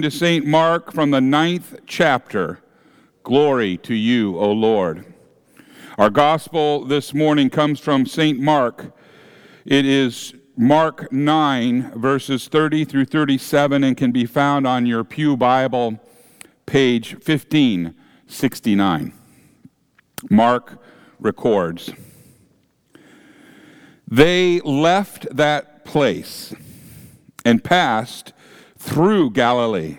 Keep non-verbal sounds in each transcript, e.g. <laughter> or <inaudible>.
to St. Mark from the ninth chapter. Glory to you, O Lord. Our gospel this morning comes from St. Mark. It is Mark 9, verses 30 through 37, and can be found on your Pew Bible, page 1569. Mark records They left that place and passed through Galilee.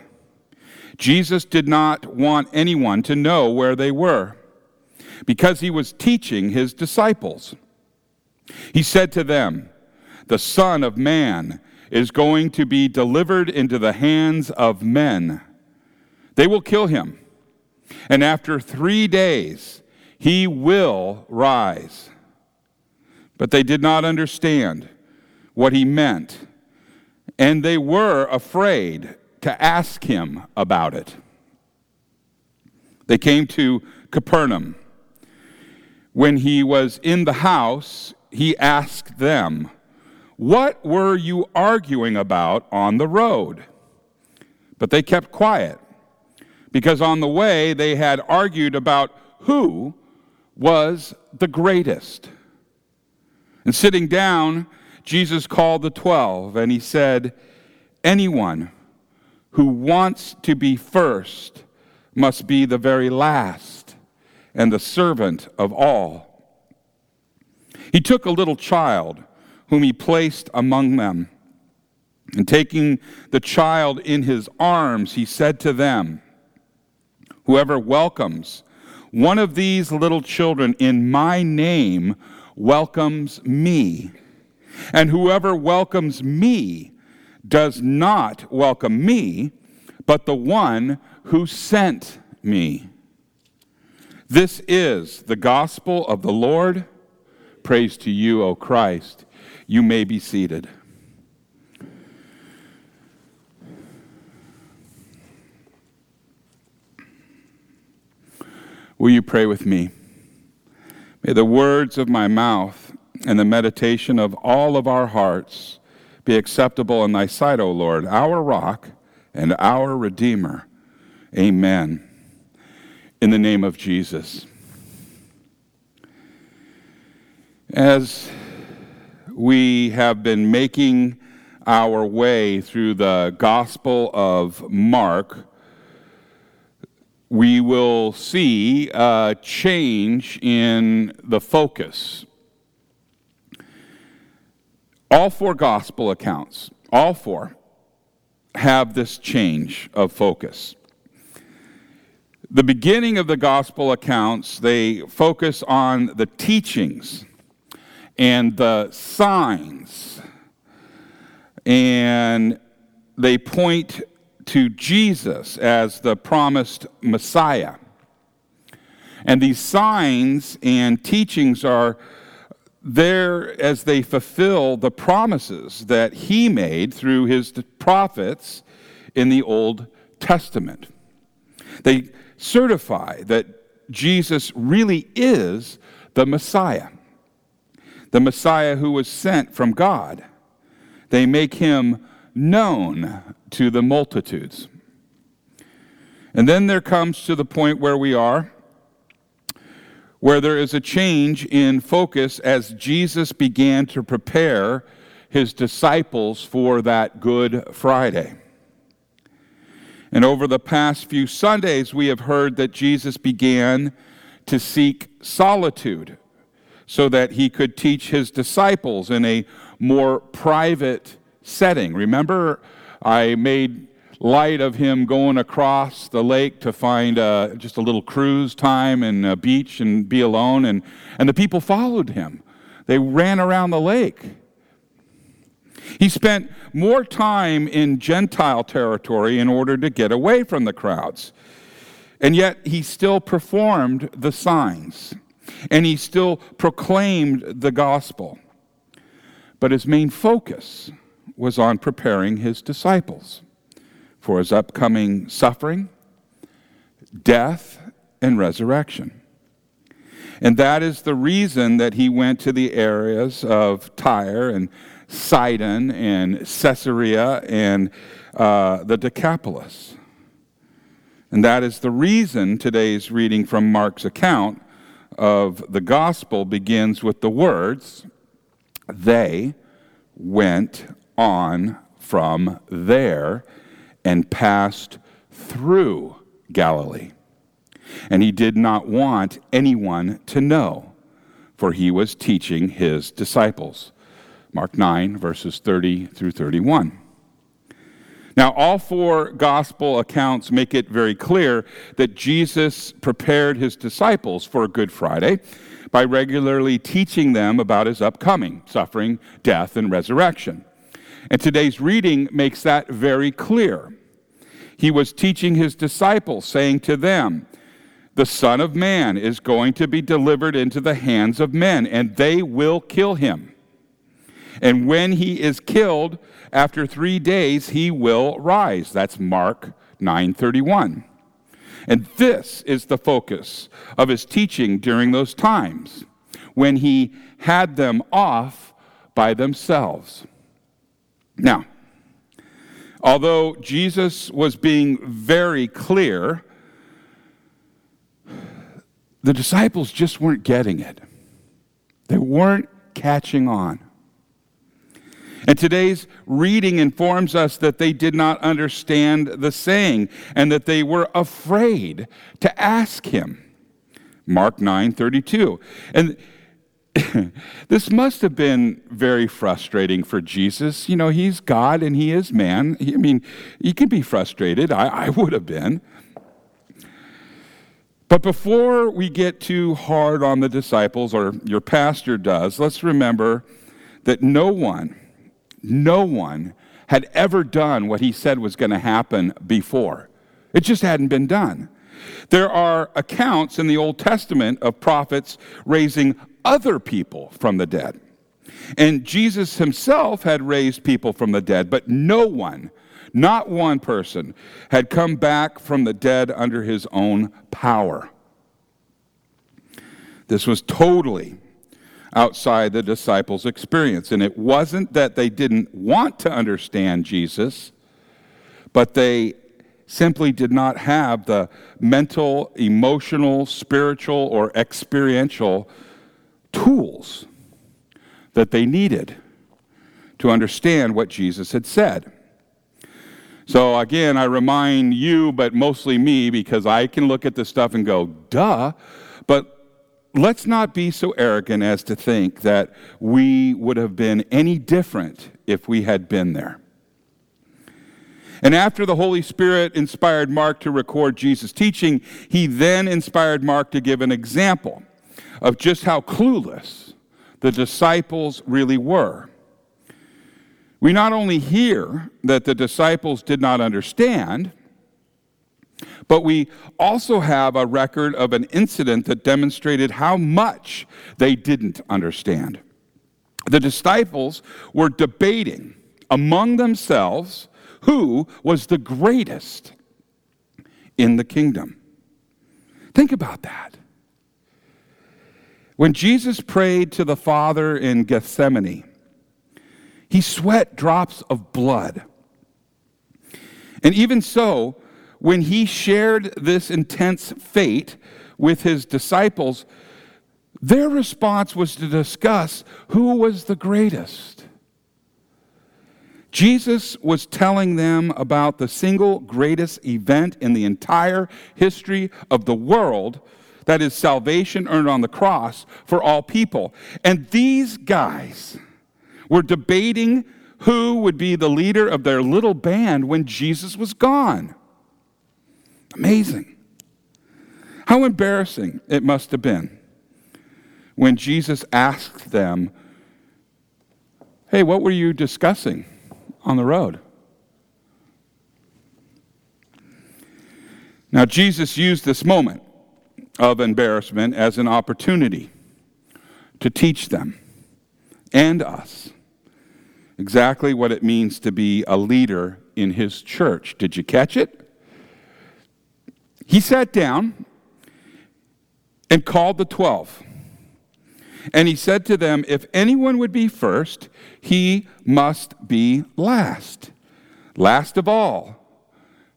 Jesus did not want anyone to know where they were because he was teaching his disciples. He said to them, The Son of Man is going to be delivered into the hands of men. They will kill him, and after three days he will rise. But they did not understand what he meant and they were afraid to ask him about it. They came to Capernaum. When he was in the house, he asked them, What were you arguing about on the road? But they kept quiet, because on the way they had argued about who was the greatest. And sitting down, Jesus called the twelve and he said, Anyone who wants to be first must be the very last and the servant of all. He took a little child whom he placed among them. And taking the child in his arms, he said to them, Whoever welcomes one of these little children in my name welcomes me. And whoever welcomes me does not welcome me, but the one who sent me. This is the gospel of the Lord. Praise to you, O Christ. You may be seated. Will you pray with me? May the words of my mouth and the meditation of all of our hearts be acceptable in thy sight, O Lord, our rock and our Redeemer. Amen. In the name of Jesus. As we have been making our way through the Gospel of Mark, we will see a change in the focus all four gospel accounts, all four, have this change of focus. The beginning of the gospel accounts, they focus on the teachings and the signs, and they point to Jesus as the promised Messiah. And these signs and teachings are there as they fulfill the promises that he made through his prophets in the Old Testament. They certify that Jesus really is the Messiah, the Messiah who was sent from God. They make him known to the multitudes. And then there comes to the point where we are where there is a change in focus as Jesus began to prepare his disciples for that Good Friday. And over the past few Sundays, we have heard that Jesus began to seek solitude so that he could teach his disciples in a more private setting. Remember, I made light of him going across the lake to find uh, just a little cruise time and a beach and be alone. And, and the people followed him, they ran around the lake. He spent more time in Gentile territory in order to get away from the crowds. And yet he still performed the signs and he still proclaimed the gospel. But his main focus was on preparing his disciples for his upcoming suffering, death, and resurrection. And that is the reason that he went to the areas of Tyre and Sidon and Caesarea and uh, the Decapolis. And that is the reason today's reading from Mark's account of the gospel begins with the words, They went on from there and passed through Galilee. And he did not want anyone to know, for he was teaching his disciples. Mark 9, verses 30 through 31. Now, all four gospel accounts make it very clear that Jesus prepared his disciples for Good Friday by regularly teaching them about his upcoming suffering, death, and resurrection. And today's reading makes that very clear. He was teaching his disciples, saying to them, The Son of Man is going to be delivered into the hands of men, and they will kill him. And when he is killed, after three days he will rise. That's Mark 9:31. And this is the focus of his teaching during those times when he had them off by themselves. Now, although Jesus was being very clear, the disciples just weren't getting it. They weren't catching on. And today's reading informs us that they did not understand the saying and that they were afraid to ask him. Mark 9:32. And <coughs> this must have been very frustrating for Jesus. You know, he's God and he is man. I mean, he can be frustrated. I, I would have been. But before we get too hard on the disciples, or your pastor does, let's remember that no one, no one had ever done what he said was going to happen before. It just hadn't been done. There are accounts in the Old Testament of prophets raising other people from the dead. And Jesus himself had raised people from the dead, but no one, not one person, had come back from the dead under his own power. This was totally outside the disciples' experience. And it wasn't that they didn't want to understand Jesus, but they simply did not have the mental, emotional, spiritual, or experiential tools that they needed to understand what Jesus had said. So again, I remind you, but mostly me, because I can look at this stuff and go, duh. But let's not be so arrogant as to think that we would have been any different if we had been there. And after the Holy Spirit inspired Mark to record Jesus' teaching, he then inspired Mark to give an example of just how clueless the disciples really were. We not only hear that the disciples did not understand, but we also have a record of an incident that demonstrated how much they didn't understand. The disciples were debating among themselves who was the greatest in the kingdom. Think about that. When Jesus prayed to the Father in Gethsemane, he sweat drops of blood. And even so, when he shared this intense fate with his disciples, their response was to discuss who was the greatest. Jesus was telling them about the single greatest event in the entire history of the world that is salvation earned on the cross for all people. And these guys were debating who would be the leader of their little band when Jesus was gone. Amazing. How embarrassing it must have been when Jesus asked them, Hey, what were you discussing on the road? Now, Jesus used this moment of embarrassment as an opportunity to teach them and us exactly what it means to be a leader in his church. Did you catch it? He sat down and called the twelve. And he said to them, If anyone would be first, he must be last. Last of all,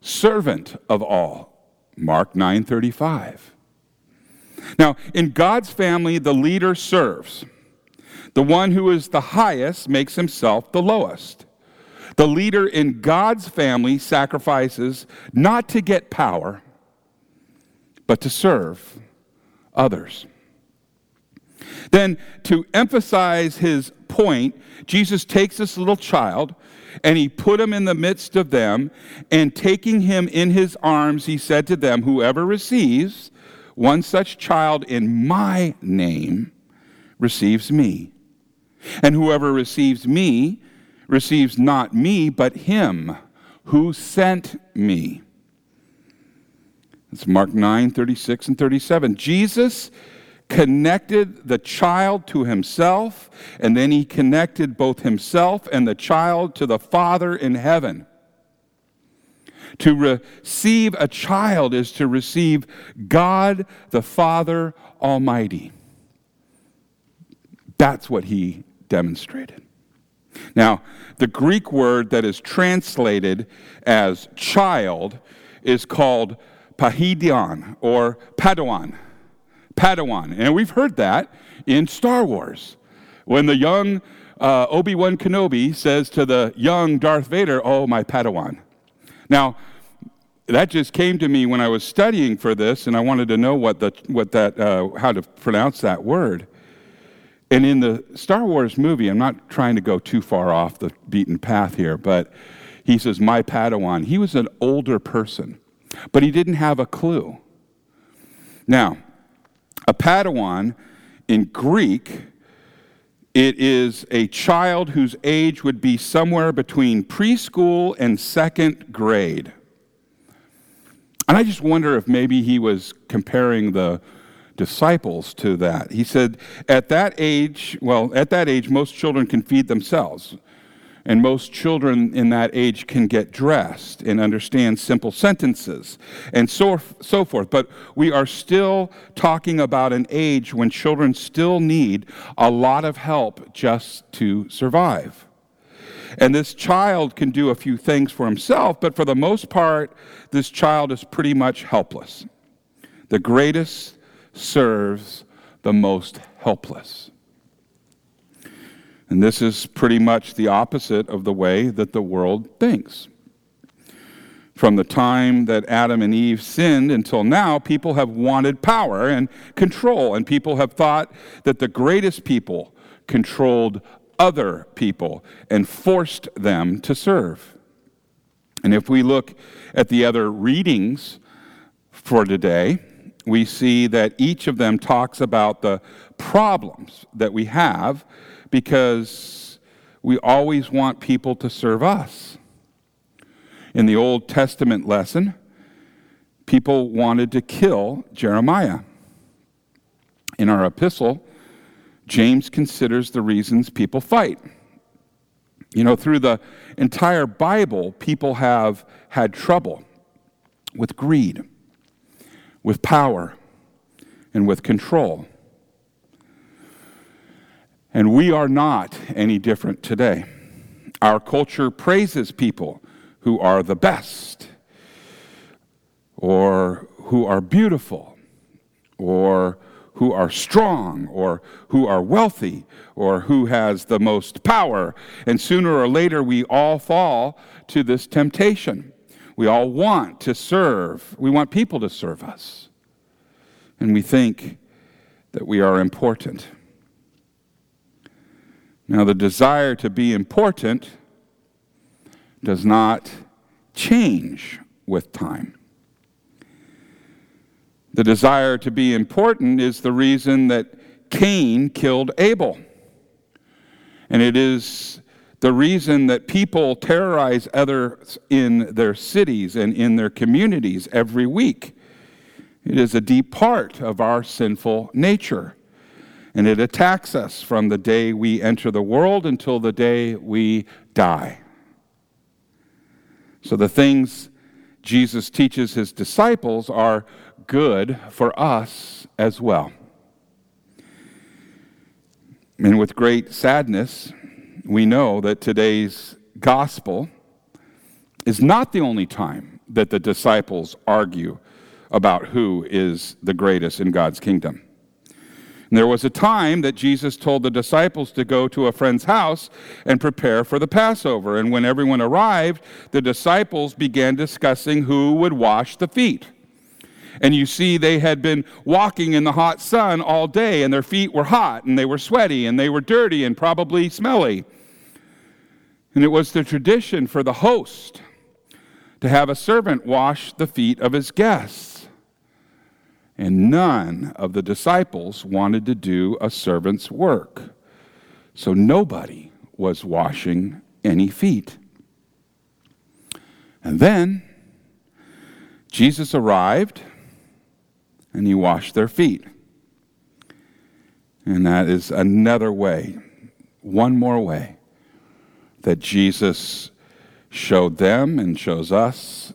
servant of all. Mark 9:35. Now, in God's family, the leader serves. The one who is the highest makes himself the lowest. The leader in God's family sacrifices not to get power, but to serve others. Then, to emphasize his point, Jesus takes this little child and he put him in the midst of them, and taking him in his arms, he said to them, Whoever receives one such child in my name receives me. And whoever receives me receives not me, but him who sent me. It's Mark 9, 36 and 37. Jesus connected the child to himself, and then he connected both himself and the child to the Father in heaven. To receive a child is to receive God the Father Almighty. That's what he demonstrated. Now, the Greek word that is translated as child is called pahidion or padawan. Padawan. And we've heard that in Star Wars. When the young uh, Obi Wan Kenobi says to the young Darth Vader, Oh, my Padawan. Now, that just came to me when I was studying for this, and I wanted to know what, the, what that, uh, how to pronounce that word. And in the Star Wars movie, I'm not trying to go too far off the beaten path here, but he says, My Padawan. He was an older person, but he didn't have a clue. Now, a Padawan in Greek, it is a child whose age would be somewhere between preschool and second grade. And I just wonder if maybe he was comparing the disciples to that. He said, at that age, well, at that age, most children can feed themselves. And most children in that age can get dressed and understand simple sentences and so, so forth. But we are still talking about an age when children still need a lot of help just to survive. And this child can do a few things for himself, but for the most part, this child is pretty much helpless. The greatest serves the most helpless. And this is pretty much the opposite of the way that the world thinks. From the time that Adam and Eve sinned until now, people have wanted power and control, and people have thought that the greatest people controlled other people and forced them to serve. And if we look at the other readings for today, we see that each of them talks about the problems that we have because we always want people to serve us. In the Old Testament lesson, people wanted to kill Jeremiah. In our epistle, James considers the reasons people fight. You know, through the entire Bible, people have had trouble with greed, with power, and with control. And we are not any different today. Our culture praises people who are the best, or who are beautiful, or who are strong, or who are wealthy, or who has the most power. And sooner or later, we all fall to this temptation. We all want to serve, we want people to serve us. And we think that we are important. Now, the desire to be important does not change with time. The desire to be important is the reason that Cain killed Abel. And it is the reason that people terrorize others in their cities and in their communities every week. It is a deep part of our sinful nature and it attacks us from the day we enter the world until the day we die. So the things Jesus teaches his disciples are good for us as well. And with great sadness, we know that today's gospel is not the only time that the disciples argue about who is the greatest in God's kingdom. And there was a time that Jesus told the disciples to go to a friend's house and prepare for the Passover. And when everyone arrived, the disciples began discussing who would wash the feet. And you see, they had been walking in the hot sun all day, and their feet were hot, and they were sweaty, and they were dirty, and probably smelly. And it was the tradition for the host to have a servant wash the feet of his guests. And none of the disciples wanted to do a servant's work. So nobody was washing any feet. And then Jesus arrived and he washed their feet. And that is another way, one more way, that Jesus showed them and shows us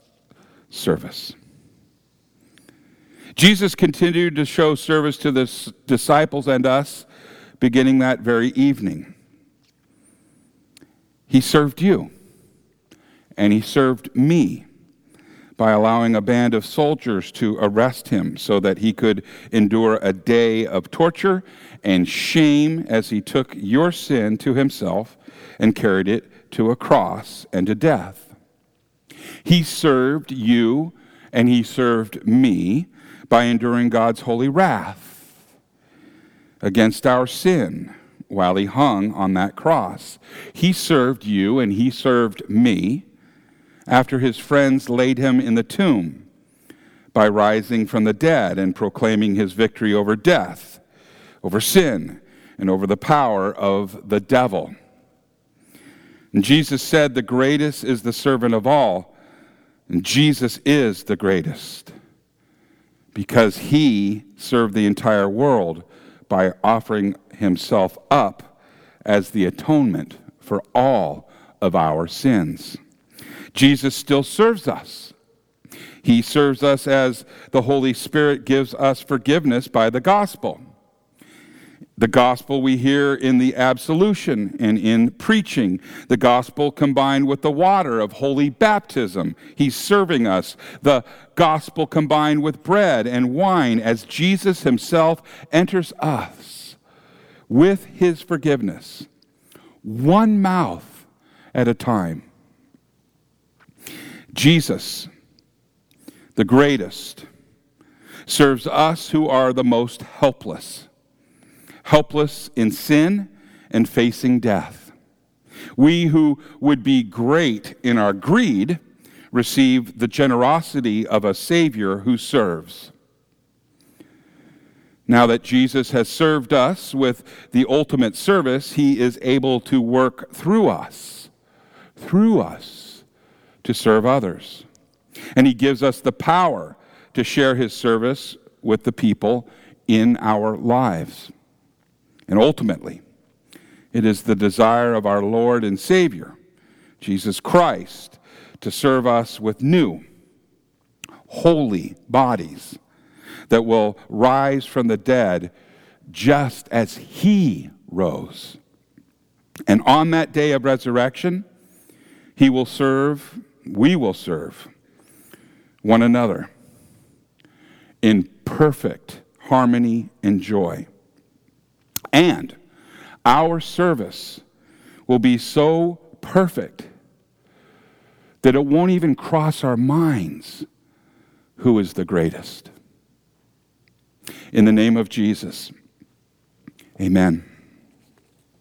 service. Jesus continued to show service to the disciples and us beginning that very evening. He served you, and he served me by allowing a band of soldiers to arrest him so that he could endure a day of torture and shame as he took your sin to himself and carried it to a cross and to death. He served you and he served me by enduring God's holy wrath against our sin while he hung on that cross. He served you and he served me after his friends laid him in the tomb by rising from the dead and proclaiming his victory over death, over sin, and over the power of the devil. And Jesus said, The greatest is the servant of all. And Jesus is the greatest because he served the entire world by offering himself up as the atonement for all of our sins. Jesus still serves us. He serves us as the Holy Spirit gives us forgiveness by the gospel. The gospel we hear in the absolution and in preaching. The gospel combined with the water of holy baptism. He's serving us. The gospel combined with bread and wine as Jesus himself enters us with his forgiveness, one mouth at a time. Jesus, the greatest, serves us who are the most helpless helpless in sin and facing death. We who would be great in our greed receive the generosity of a Savior who serves. Now that Jesus has served us with the ultimate service, he is able to work through us, through us, to serve others. And he gives us the power to share his service with the people in our lives. And ultimately, it is the desire of our Lord and Savior, Jesus Christ, to serve us with new, holy bodies that will rise from the dead just as He rose. And on that day of resurrection, He will serve, we will serve one another in perfect harmony and joy. And our service will be so perfect that it won't even cross our minds who is the greatest. In the name of Jesus, amen.